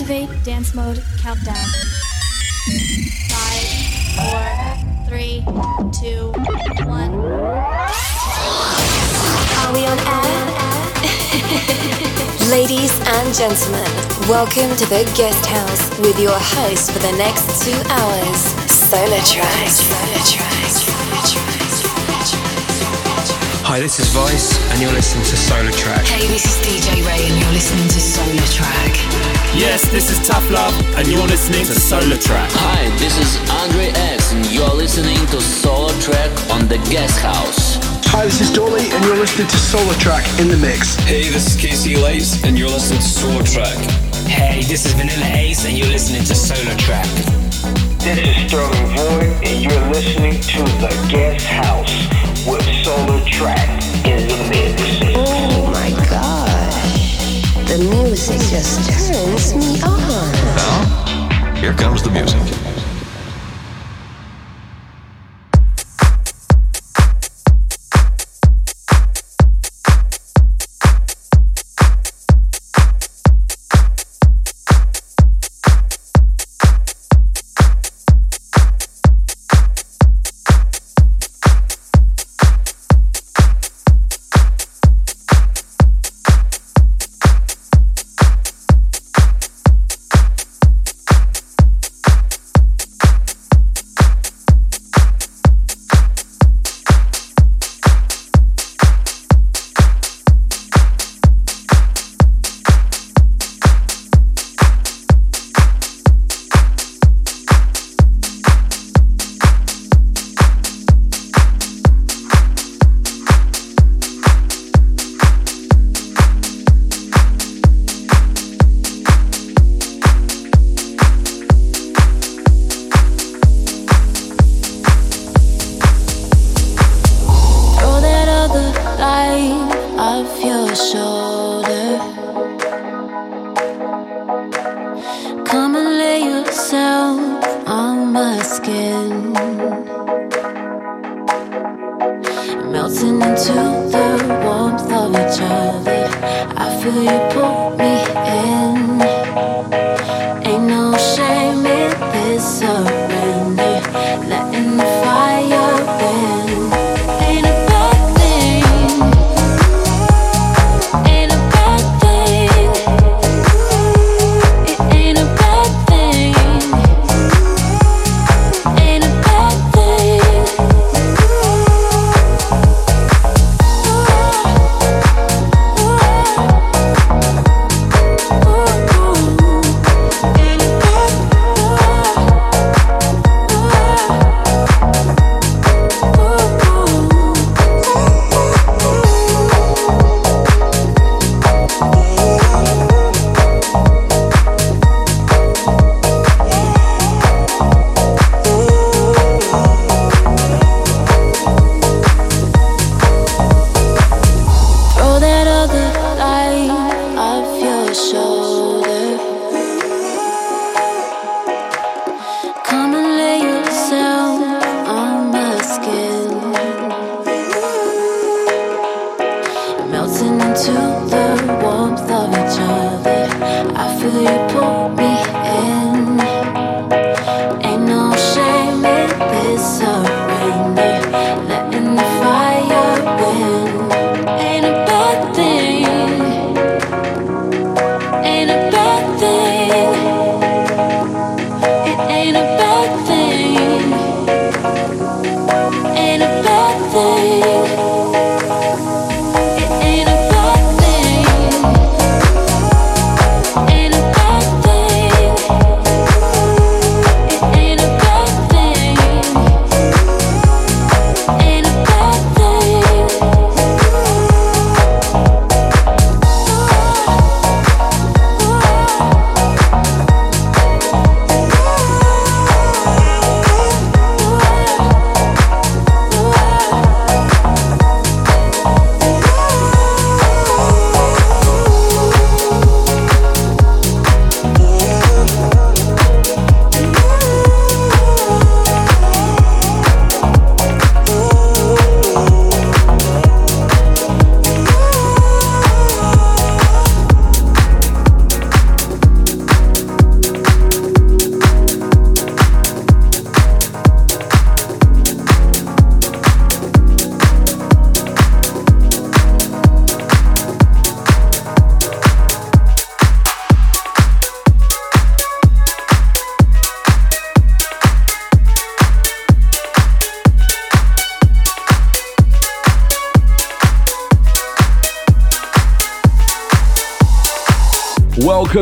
Activate dance mode countdown. Five, four, three, two, one. Are we on air? Ladies and gentlemen, welcome to the guest house with your host for the next two hours, SolarTrak. SolarTrak. Hi, this is Vice, and you're listening to SolarTrak. Hey, this is DJ Ray, and you're listening to SolarTrak. Yes, this is Tough Love, and you're listening to SolarTrak. Hi, this is Andre X, and you're listening to SolarTrak on the Guest House. Hi, this is Dolly, and you're listening to SolarTrak in the mix. Hey, this is Casey Lights, and you're listening to SolarTrak. Hey, this is Vanilla Ace, and you're listening to SolarTrak. This is Sterling Void, and you're listening to the Guest House with SolarTrak in the mix. Oh my gosh. The music just turns me on. Now, here comes the music.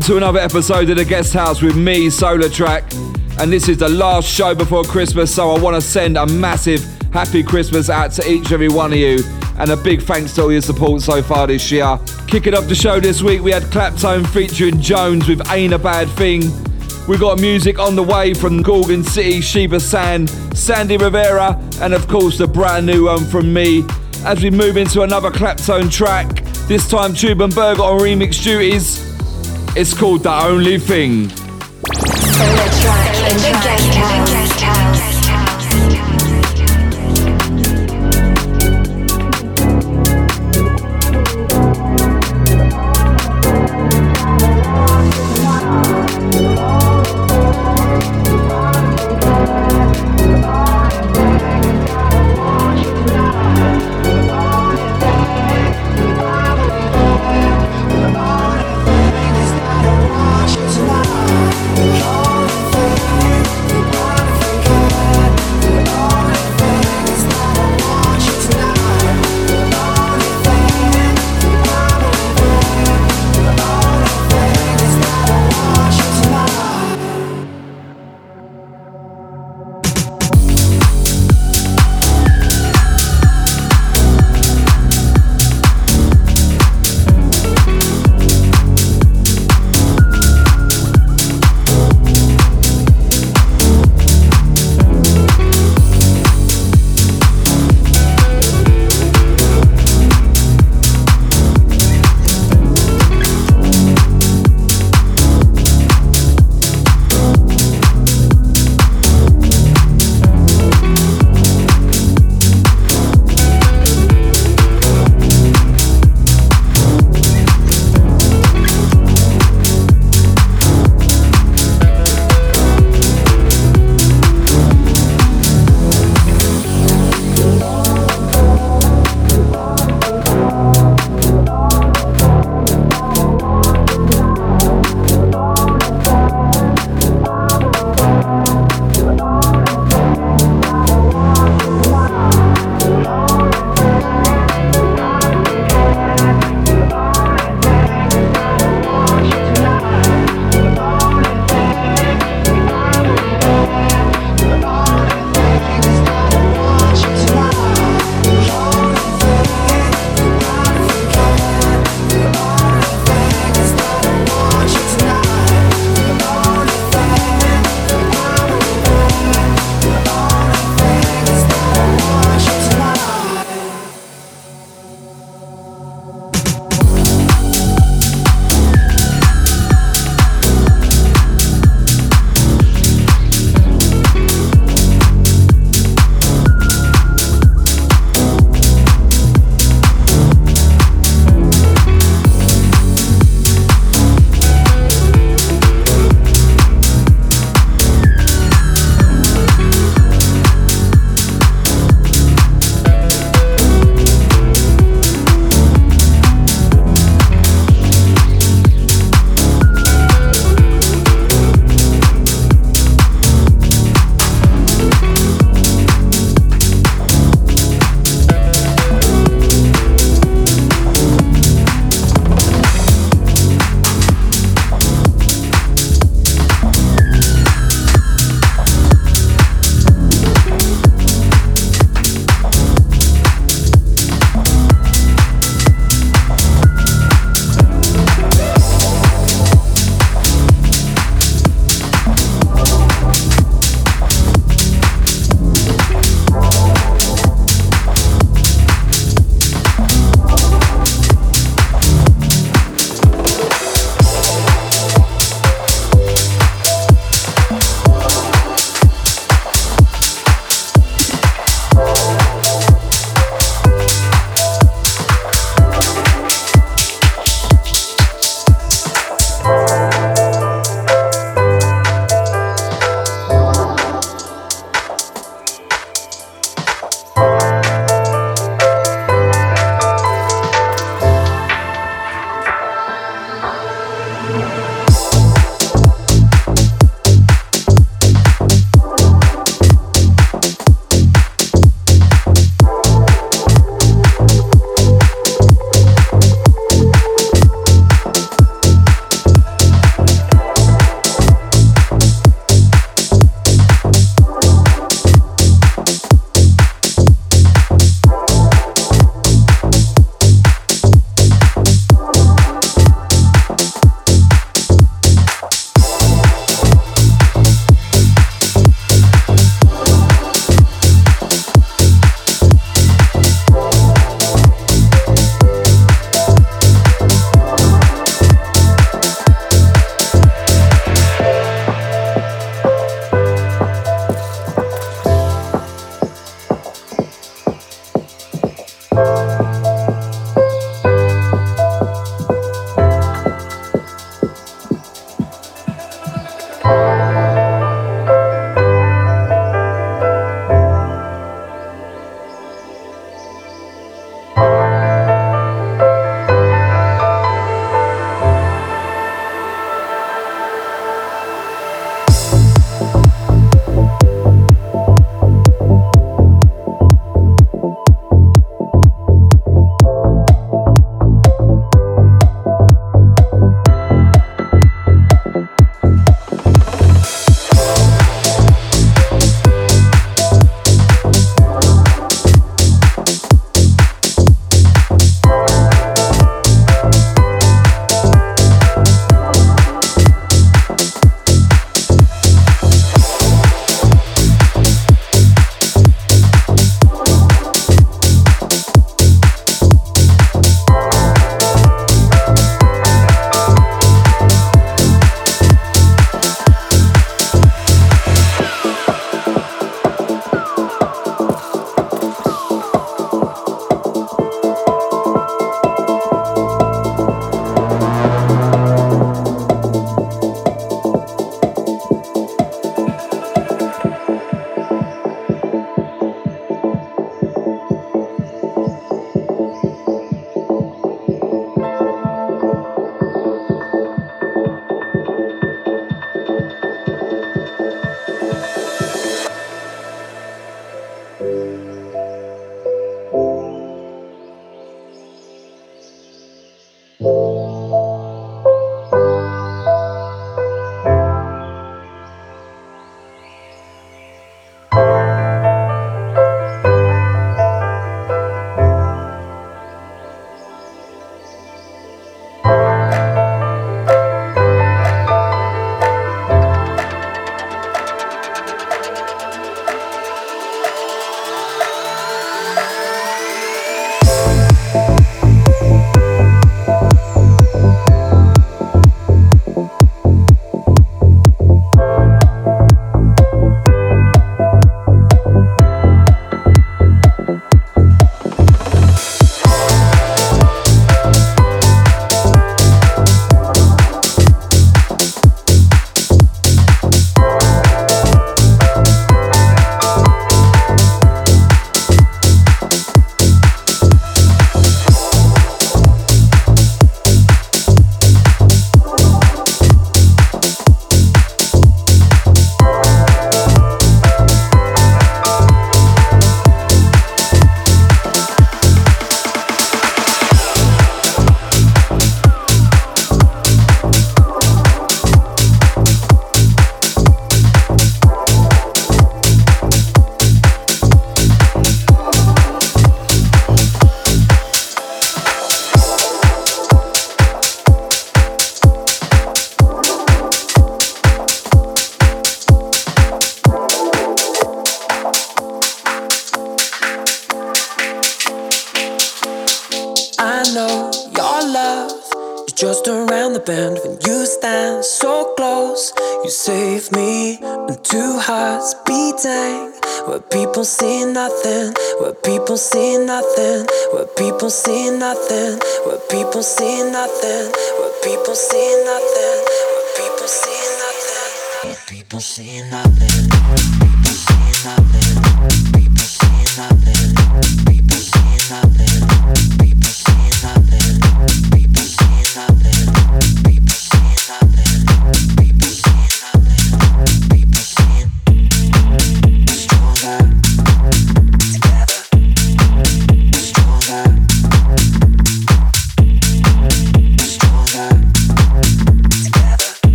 Welcome to another episode of The Guest House with me, SolarTrak. And this is the last show before Christmas, so I want to send a massive happy Christmas out to each and every one of you. And a big thanks to all your support so far this year. Kicking off the show this week, we had Claptone featuring Jones with Ain't a Bad Thing. We got music on the way from Gorgon City, Shiba San, Sandy Rivera, and of course the brand new one from me. As we move into another Claptone track, this time Tube and Berger on remix duties. It's called The Only Thing.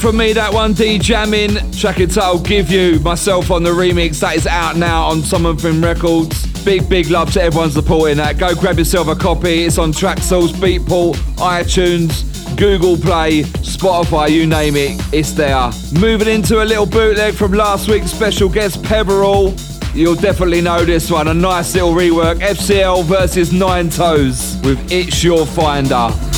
From me, that one, D Jamming. Track entitled Give You, myself on the remix. That is out now on Someone from Records. Big, big love to everyone supporting that. Go grab yourself a copy. It's on Traxsource, Beatport, iTunes, Google Play, Spotify, you name it, it's there. Moving into a little bootleg from last week's special guest, Peverall. You'll definitely know this one. A nice little rework. FCL versus Nine Toes with It's Your Finder.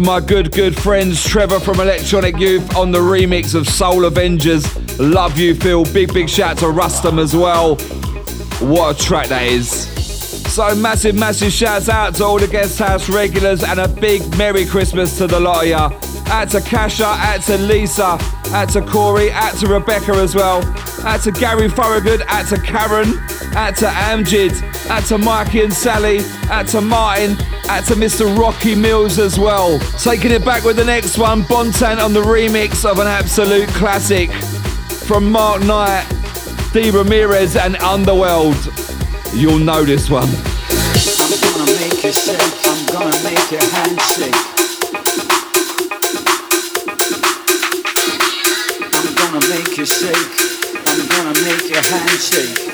Of my good, good friends, Trevor from Electronic Youth, on the remix of Soul Avengers. Love you, Phil. Big, big shout to Rustum as well. What a track that is. So massive, massive shouts out to all the guest house regulars and a big Merry Christmas to the lot of ya. Out to Kasha, out to Lisa, out to Corey, out to Rebecca as well. Out to Gary Thorogood, out to Karen, out to Amjid, out to Mikey and Sally, out to Martin, out to Mr. Rocky Mills as well. Taking it back with the next one, Bontan on the remix of an absolute classic from Mark Knight, D. Ramirez, and Underworld. You'll know this one. I'm gonna make you shake, I'm gonna make your hand shake. I'm gonna make you shake, I'm gonna make your hand shake.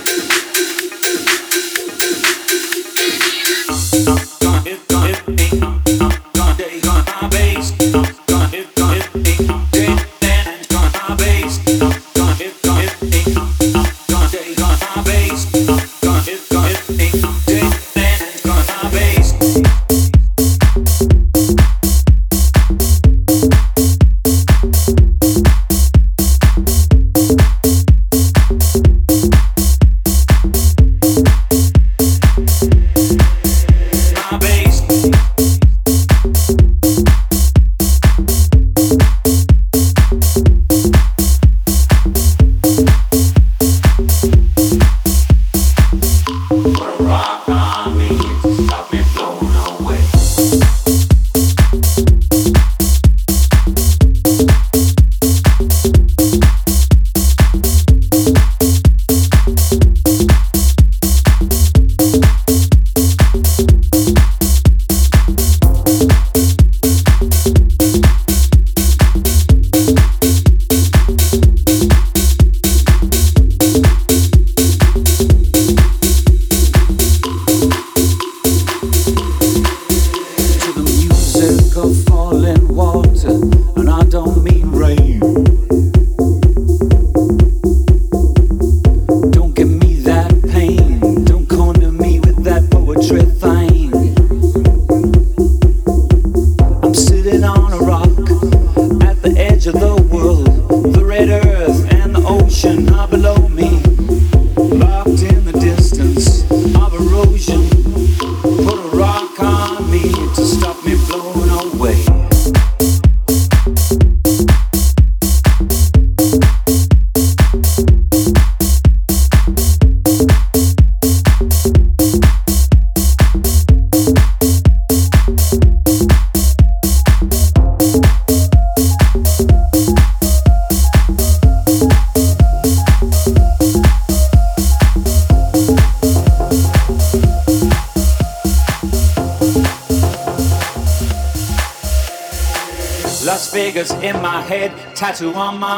Tattoo on my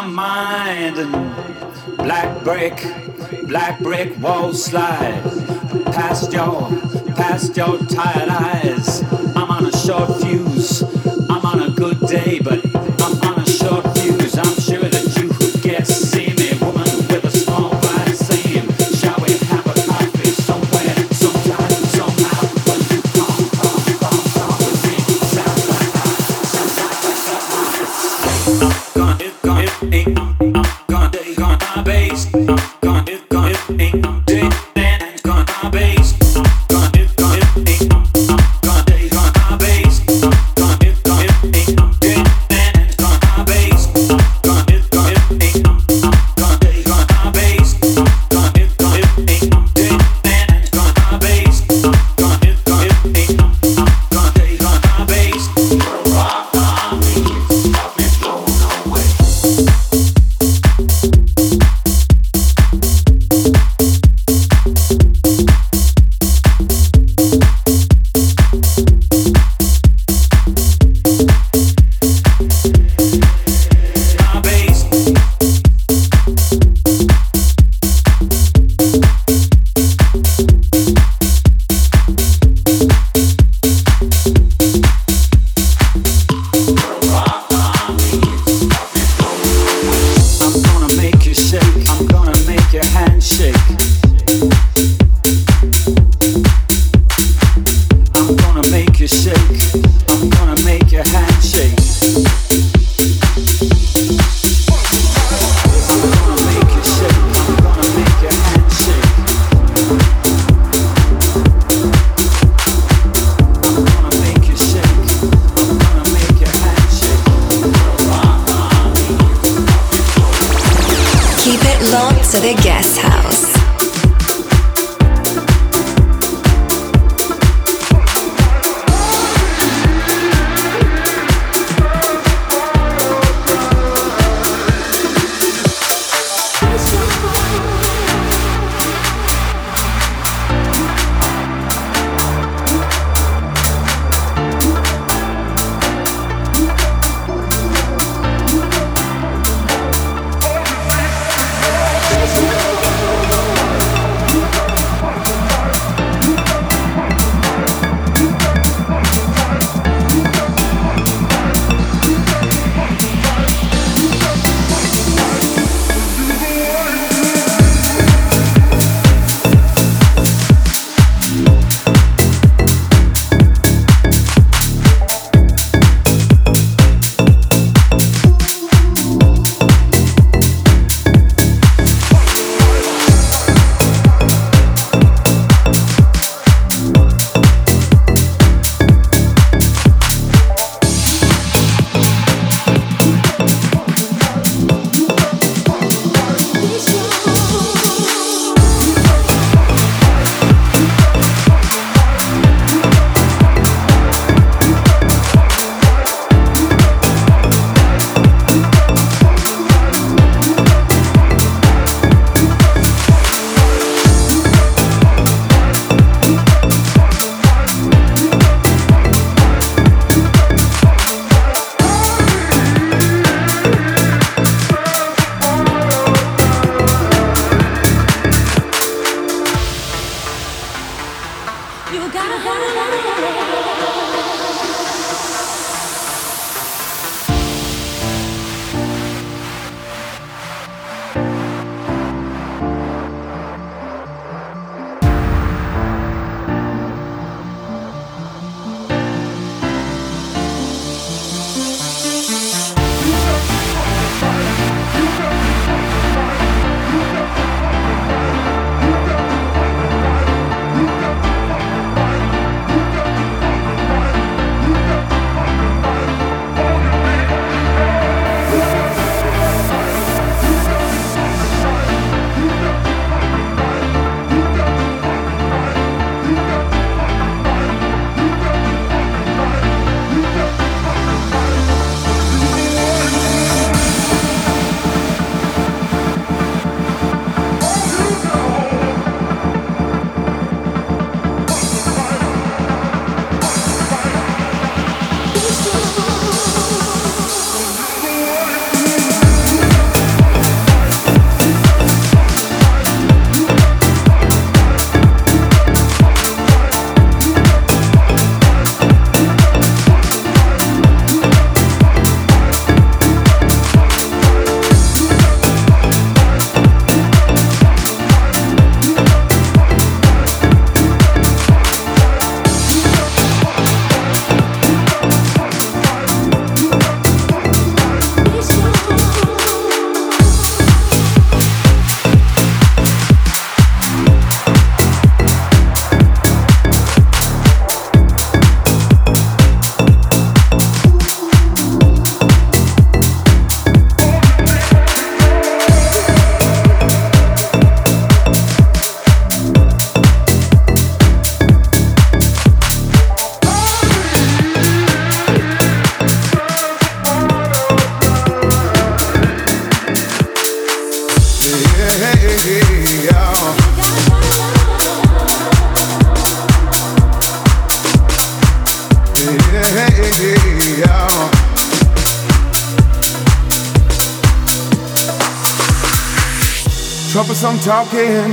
talking,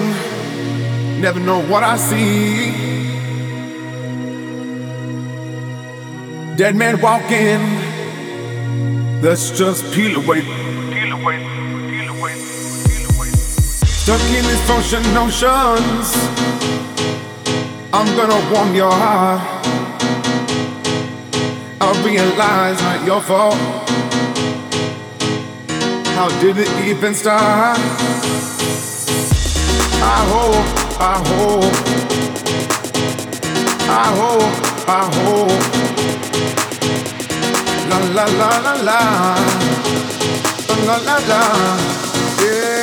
never know what I see. Dead man walking, let's just peel away. Peel away, peel away, peel away. Stuck in notions, I'm gonna warm your heart. I realize not your fault. How did it even start? I hope, I hope, I hope, I hope. La la la la la, la la la la, yeah.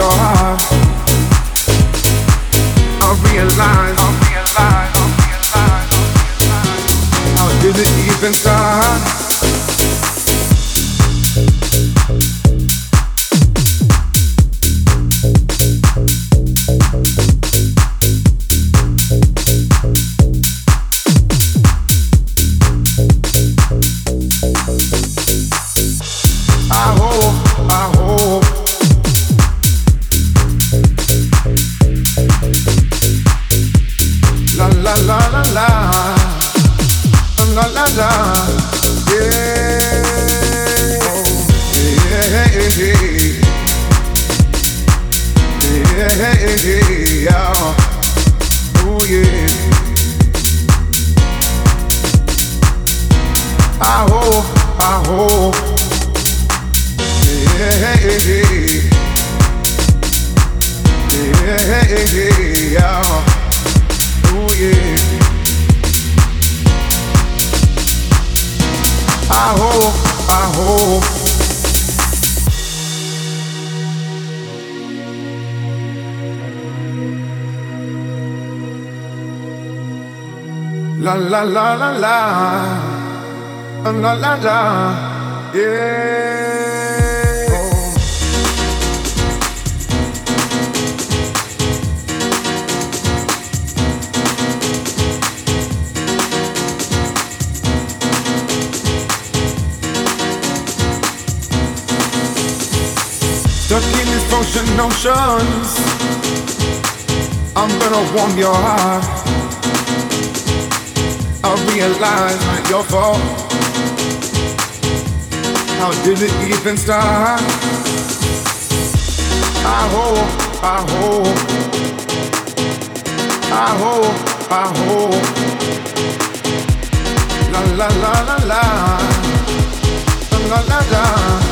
your heart. la la, la la la, yeah. Oh. Stuck in these ocean notions, I'm gonna warm your heart even start. I hope, I hope, I hope, I hope. La la la la la, la la la. Yeah,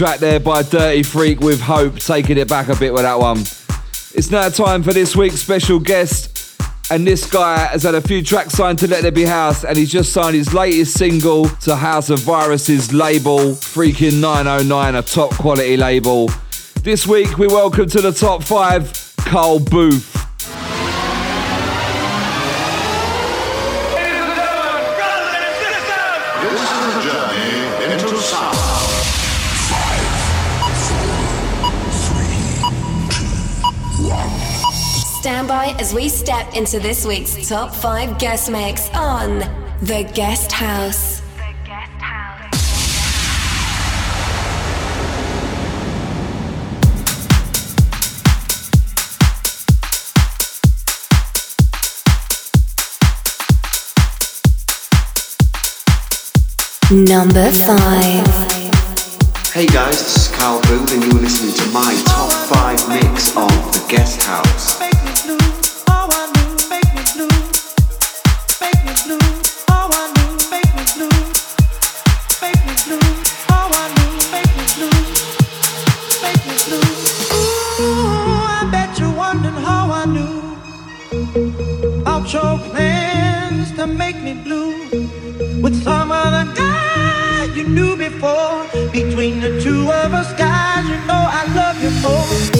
track there by Dirty Freak with Hope, taking it back a bit with that one. It's now time for this week's special guest, and this guy has had a few tracks signed to Let There Be House, and he's just signed his latest single to House of Virus's label, Freakin909, a top quality label. This week we welcome to the top five Carl Booth. Stand by as we step into this week's top five guest mix on The Guest House. Number five. Hey guys, this is Carl Booth, and you're listening to my top five mix of The Guest House. To make me blue with some other guy you knew before. Between the two of us, guys, you know I love you more.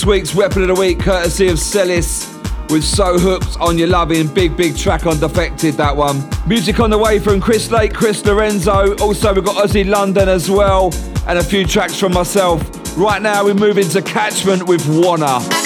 This week's Weapon of the Week, courtesy of Celis, with So Hooked on Your Loving. Big, big track on Defected, that one. Music on the way from Chris Lake, Chris Lorenzo. Also, we've got Ozzy London as well, and a few tracks from myself. Right now, we move into Catchment with Wanna.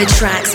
But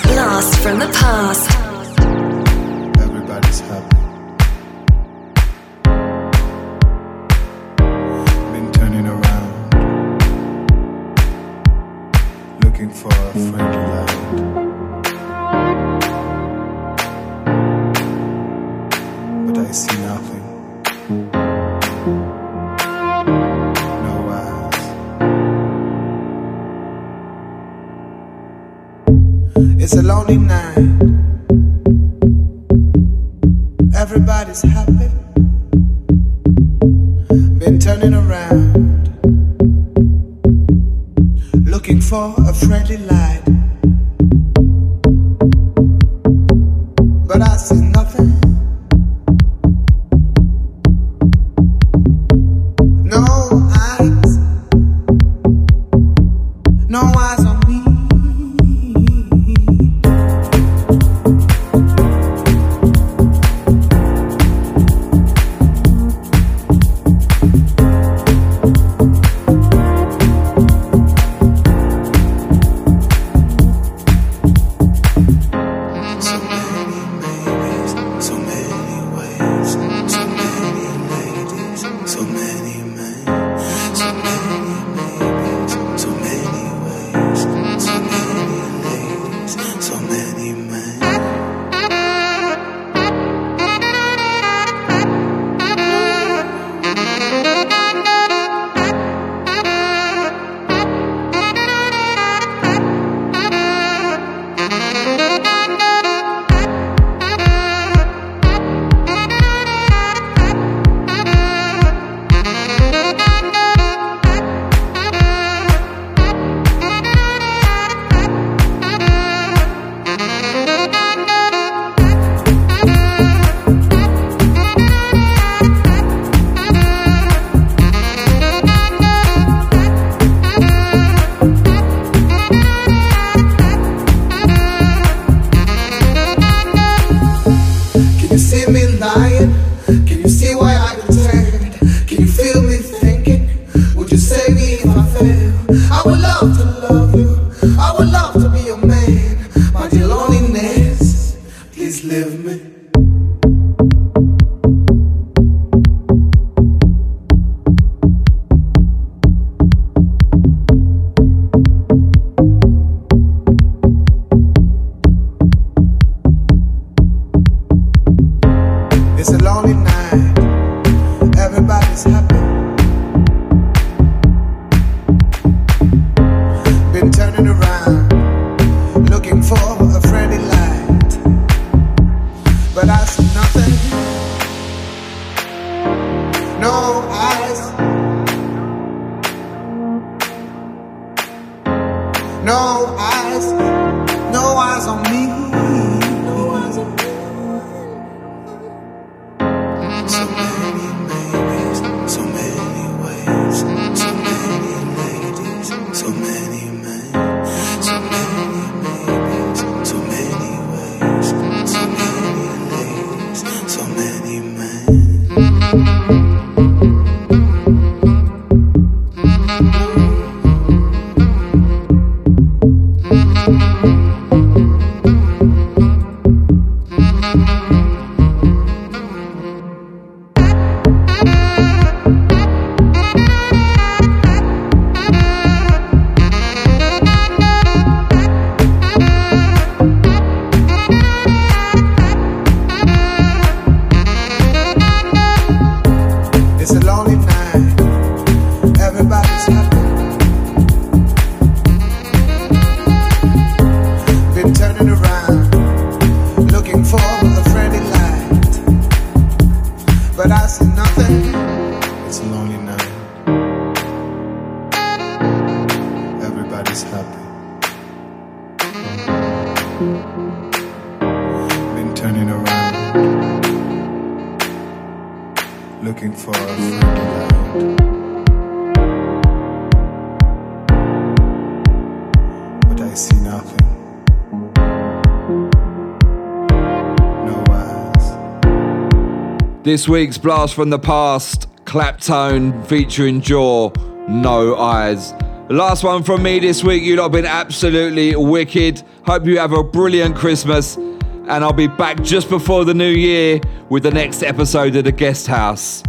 This week's blast from the past, Claptone featuring Jaw, No Eyes. Last one from me this week. You lot have been absolutely wicked. Hope you have a brilliant Christmas. And I'll be back just before the new year with the next episode of The Guest House.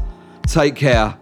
Take care.